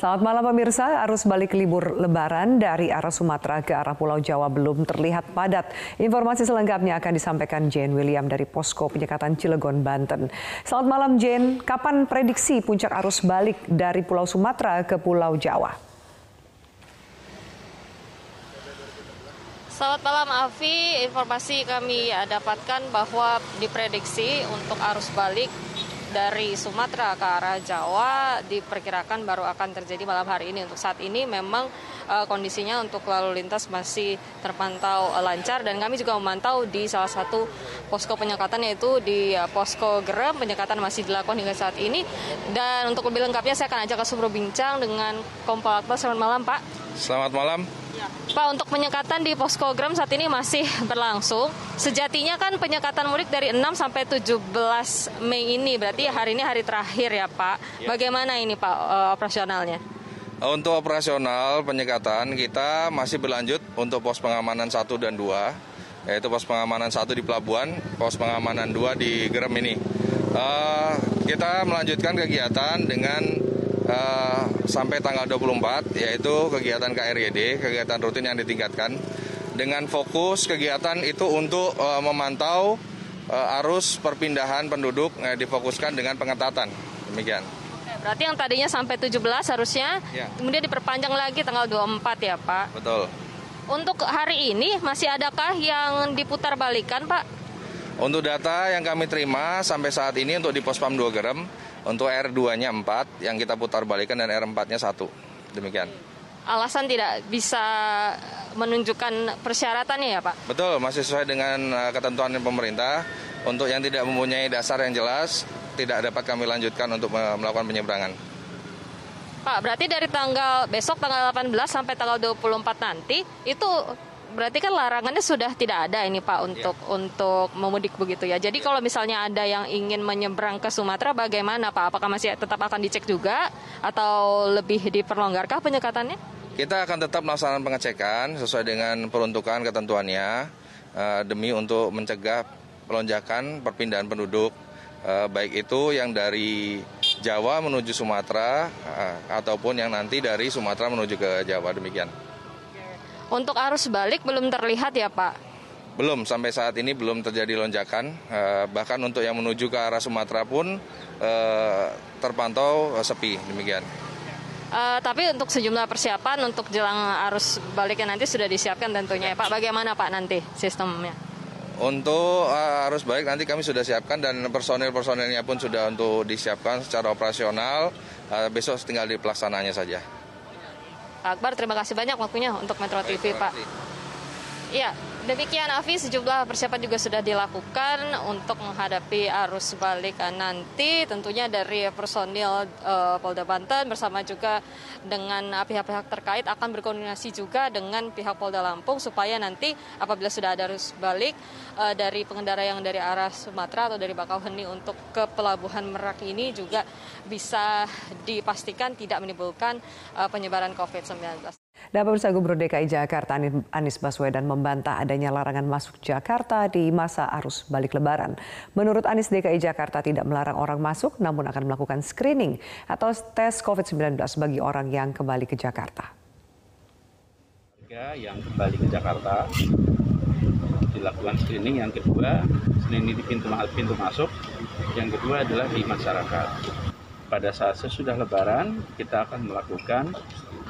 Selamat malam pemirsa, arus balik libur lebaran dari arah Sumatera ke arah Pulau Jawa belum terlihat padat. Informasi selengkapnya akan disampaikan Jane William dari Posko Penyekatan Cilegon, Banten. Selamat malam Jane, kapan prediksi puncak arus balik dari Pulau Sumatera ke Pulau Jawa? Selamat malam Afi, informasi kami dapatkan bahwa diprediksi untuk arus balik dari Sumatera ke arah Jawa diperkirakan baru akan terjadi malam hari ini. Untuk saat ini memang uh, kondisinya untuk lalu lintas masih terpantau uh, lancar dan kami juga memantau di salah satu posko penyekatan yaitu di uh, posko Gerem penyekatan masih dilakukan hingga saat ini. Dan untuk lebih lengkapnya saya akan ajak ke Subro Bincang dengan Kompol Akbar. Selamat malam Pak. Selamat malam. Ya. Pak, untuk penyekatan di posko Gram saat ini masih berlangsung. Sejatinya kan penyekatan mudik dari 6 sampai 17 Mei ini, berarti hari ini hari terakhir ya Pak. Ya. Bagaimana ini Pak uh, operasionalnya? Untuk operasional penyekatan kita masih berlanjut untuk pos pengamanan 1 dan 2, yaitu pos pengamanan 1 di Pelabuhan, pos pengamanan 2 di Gerem ini. Uh, kita melanjutkan kegiatan dengan uh, sampai tanggal 24 yaitu kegiatan KRYD, kegiatan rutin yang ditingkatkan dengan fokus kegiatan itu untuk uh, memantau uh, arus perpindahan penduduk uh, difokuskan dengan pengetatan. Demikian. Berarti yang tadinya sampai 17 harusnya ya. kemudian diperpanjang lagi tanggal 24 ya, Pak? Betul. Untuk hari ini masih adakah yang diputar balikan, Pak? Untuk data yang kami terima sampai saat ini untuk di Pospam 2 Gerem untuk R2-nya 4 yang kita putar balikan dan R4-nya 1. Demikian. Alasan tidak bisa menunjukkan persyaratannya ya Pak? Betul, masih sesuai dengan uh, ketentuan pemerintah. Untuk yang tidak mempunyai dasar yang jelas, tidak dapat kami lanjutkan untuk melakukan penyeberangan. Pak, berarti dari tanggal besok tanggal 18 sampai tanggal 24 nanti itu berarti kan larangannya sudah tidak ada ini Pak untuk ya. untuk memudik begitu ya. Jadi ya. kalau misalnya ada yang ingin menyeberang ke Sumatera bagaimana Pak? Apakah masih tetap akan dicek juga atau lebih diperlonggarkah penyekatannya? Kita akan tetap melaksanakan pengecekan sesuai dengan peruntukan ketentuannya uh, demi untuk mencegah pelonjakan perpindahan penduduk uh, baik itu yang dari Jawa menuju Sumatera uh, ataupun yang nanti dari Sumatera menuju ke Jawa demikian. Untuk arus balik belum terlihat ya Pak? Belum, sampai saat ini belum terjadi lonjakan. Eh, bahkan untuk yang menuju ke arah Sumatera pun eh, terpantau eh, sepi, demikian. Uh, tapi untuk sejumlah persiapan untuk jelang arus baliknya nanti sudah disiapkan tentunya ya Pak. Bagaimana Pak nanti sistemnya? Untuk uh, arus balik nanti kami sudah siapkan dan personil-personilnya pun sudah untuk disiapkan secara operasional. Uh, besok tinggal di pelaksananya saja. Akbar, terima kasih banyak waktunya untuk Metro TV, Pak. Iya, demikian Afi, sejumlah persiapan juga sudah dilakukan untuk menghadapi arus balik nanti tentunya dari personil uh, Polda Banten bersama juga dengan pihak-pihak terkait akan berkoordinasi juga dengan pihak Polda Lampung supaya nanti apabila sudah ada arus balik uh, dari pengendara yang dari arah Sumatera atau dari Bakauheni untuk ke Pelabuhan Merak ini juga bisa dipastikan tidak menimbulkan uh, penyebaran COVID-19. Dan pemirsa Gubernur DKI Jakarta Anies Baswedan membantah adanya larangan masuk Jakarta di masa arus balik lebaran. Menurut Anies DKI Jakarta tidak melarang orang masuk namun akan melakukan screening atau tes COVID-19 bagi orang yang kembali ke Jakarta. Yang kembali ke Jakarta dilakukan screening, yang kedua screening di pintu, pintu masuk, yang kedua adalah di masyarakat. Pada saat sesudah lebaran kita akan melakukan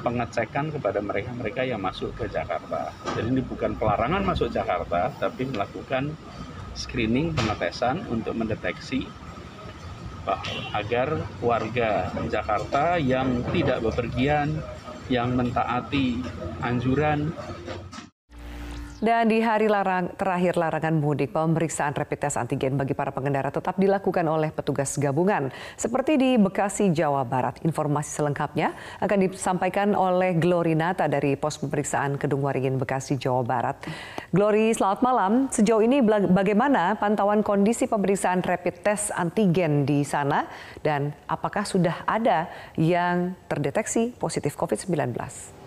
pengecekan kepada mereka-mereka yang masuk ke Jakarta. Jadi ini bukan pelarangan masuk Jakarta, tapi melakukan screening pengetesan untuk mendeteksi agar warga Jakarta yang tidak bepergian, yang mentaati anjuran dan di hari larang, terakhir larangan mudik, pemeriksaan rapid test antigen bagi para pengendara tetap dilakukan oleh petugas gabungan. Seperti di Bekasi, Jawa Barat. Informasi selengkapnya akan disampaikan oleh Glory Nata dari pos pemeriksaan Kedung Waringin, Bekasi, Jawa Barat. Glory, selamat malam. Sejauh ini bagaimana pantauan kondisi pemeriksaan rapid test antigen di sana? Dan apakah sudah ada yang terdeteksi positif COVID-19?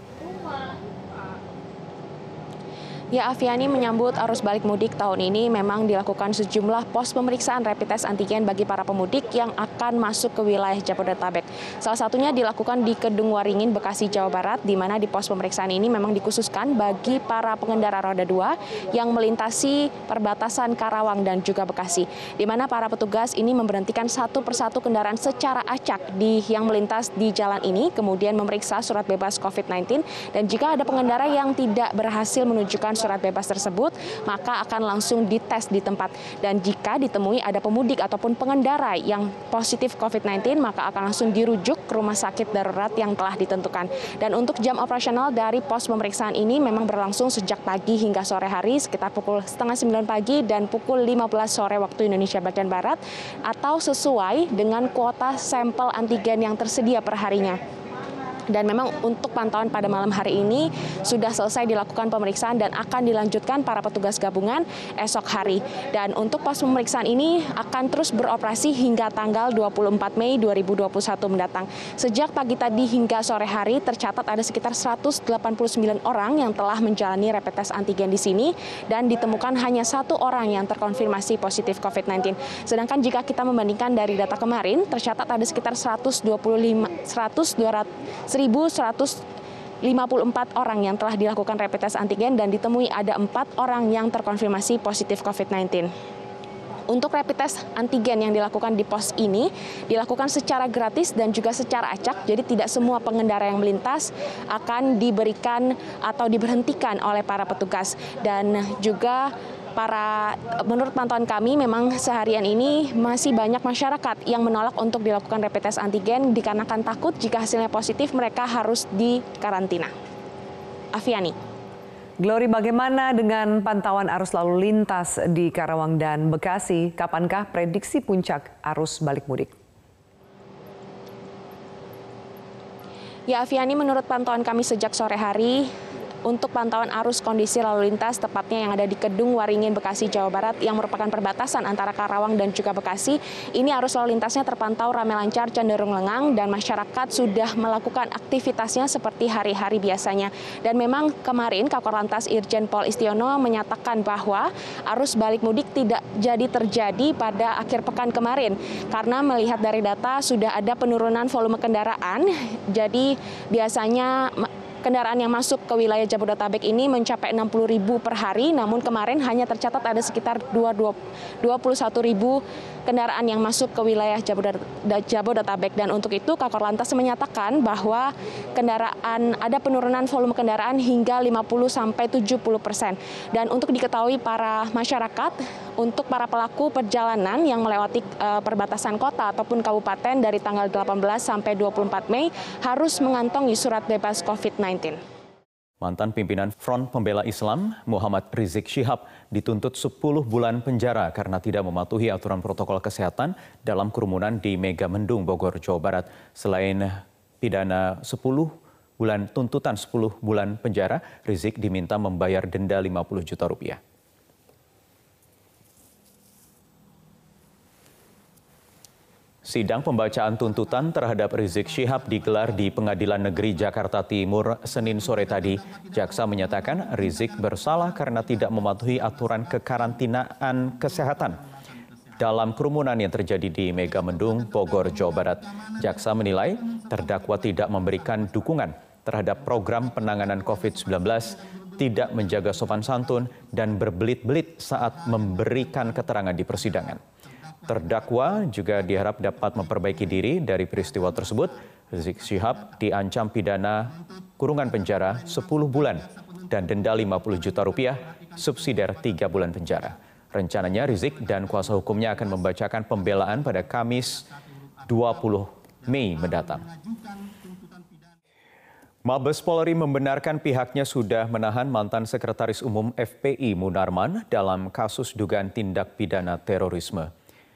Ya, Aviani menyambut arus balik mudik tahun ini memang dilakukan sejumlah pos pemeriksaan rapid test antigen bagi para pemudik yang akan masuk ke wilayah Jabodetabek. Salah satunya dilakukan di Kedung Waringin, Bekasi, Jawa Barat, di mana di pos pemeriksaan ini memang dikhususkan bagi para pengendara roda dua yang melintasi perbatasan Karawang dan juga Bekasi, di mana para petugas ini memberhentikan satu persatu kendaraan secara acak di yang melintas di jalan ini, kemudian memeriksa surat bebas COVID-19, dan jika ada pengendara yang tidak berhasil menunjukkan surat bebas tersebut, maka akan langsung dites di tempat. Dan jika ditemui ada pemudik ataupun pengendara yang positif COVID-19, maka akan langsung dirujuk ke rumah sakit darurat yang telah ditentukan. Dan untuk jam operasional dari pos pemeriksaan ini memang berlangsung sejak pagi hingga sore hari sekitar pukul setengah sembilan pagi dan pukul 15 sore waktu Indonesia bagian Barat atau sesuai dengan kuota sampel antigen yang tersedia per harinya dan memang untuk pantauan pada malam hari ini sudah selesai dilakukan pemeriksaan dan akan dilanjutkan para petugas gabungan esok hari. Dan untuk pos pemeriksaan ini akan terus beroperasi hingga tanggal 24 Mei 2021 mendatang. Sejak pagi tadi hingga sore hari tercatat ada sekitar 189 orang yang telah menjalani rapid test antigen di sini dan ditemukan hanya satu orang yang terkonfirmasi positif COVID-19. Sedangkan jika kita membandingkan dari data kemarin tercatat ada sekitar 125 100 200 1.154 orang yang telah dilakukan rapid test antigen dan ditemui ada empat orang yang terkonfirmasi positif COVID-19. Untuk rapid test antigen yang dilakukan di pos ini dilakukan secara gratis dan juga secara acak, jadi tidak semua pengendara yang melintas akan diberikan atau diberhentikan oleh para petugas dan juga para menurut pantauan kami memang seharian ini masih banyak masyarakat yang menolak untuk dilakukan rapid test antigen dikarenakan takut jika hasilnya positif mereka harus dikarantina. Aviani. Glory, bagaimana dengan pantauan arus lalu lintas di Karawang dan Bekasi? Kapankah prediksi puncak arus balik mudik? Ya, Aviani, menurut pantauan kami sejak sore hari, untuk pantauan arus kondisi lalu lintas tepatnya yang ada di Kedung Waringin Bekasi Jawa Barat yang merupakan perbatasan antara Karawang dan juga Bekasi. Ini arus lalu lintasnya terpantau ramai lancar cenderung lengang dan masyarakat sudah melakukan aktivitasnya seperti hari-hari biasanya. Dan memang kemarin Kakor Lantas Irjen Pol Istiono menyatakan bahwa arus balik mudik tidak jadi terjadi pada akhir pekan kemarin karena melihat dari data sudah ada penurunan volume kendaraan. Jadi biasanya kendaraan yang masuk ke wilayah Jabodetabek ini mencapai 60 ribu per hari, namun kemarin hanya tercatat ada sekitar 21 ribu kendaraan yang masuk ke wilayah Jabodetabek. Dan untuk itu Kakor Lantas menyatakan bahwa kendaraan ada penurunan volume kendaraan hingga 50 sampai 70 persen. Dan untuk diketahui para masyarakat, untuk para pelaku perjalanan yang melewati uh, perbatasan kota ataupun kabupaten dari tanggal 18 sampai 24 Mei harus mengantongi surat bebas COVID-19. Mantan pimpinan Front Pembela Islam Muhammad Rizik Syihab dituntut 10 bulan penjara karena tidak mematuhi aturan protokol kesehatan dalam kerumunan di Mega Mendung, Bogor, Jawa Barat. Selain pidana 10 bulan tuntutan 10 bulan penjara, Rizik diminta membayar denda 50 juta rupiah. Sidang pembacaan tuntutan terhadap Rizik Syihab digelar di Pengadilan Negeri Jakarta Timur Senin sore tadi. Jaksa menyatakan Rizik bersalah karena tidak mematuhi aturan kekarantinaan kesehatan. Dalam kerumunan yang terjadi di Megamendung, Bogor, Jawa Barat, jaksa menilai terdakwa tidak memberikan dukungan terhadap program penanganan COVID-19, tidak menjaga sopan santun, dan berbelit-belit saat memberikan keterangan di persidangan. Terdakwa juga diharap dapat memperbaiki diri dari peristiwa tersebut. Rizik Syihab diancam pidana kurungan penjara 10 bulan dan denda 50 juta rupiah, subsidiar 3 bulan penjara. Rencananya Rizik dan kuasa hukumnya akan membacakan pembelaan pada Kamis 20 Mei mendatang. Mabes Polri membenarkan pihaknya sudah menahan mantan Sekretaris Umum FPI Munarman dalam kasus dugaan tindak pidana terorisme.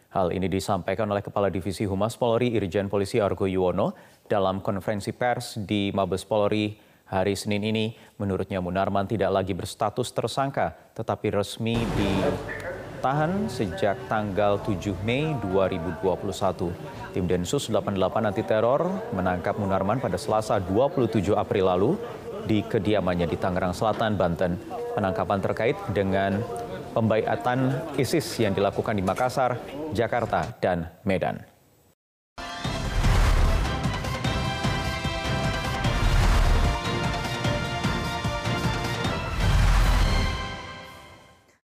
Hal ini disampaikan oleh Kepala Divisi Humas Polri Irjen Polisi Argo Yuwono dalam konferensi pers di Mabes Polri hari Senin ini. Menurutnya Munarman tidak lagi berstatus tersangka, tetapi resmi ditahan sejak tanggal 7 Mei 2021. Tim Densus 88 anti teror menangkap Munarman pada Selasa 27 April lalu di kediamannya di Tangerang Selatan, Banten. Penangkapan terkait dengan pembaiatan ISIS yang dilakukan di Makassar, Jakarta, dan Medan.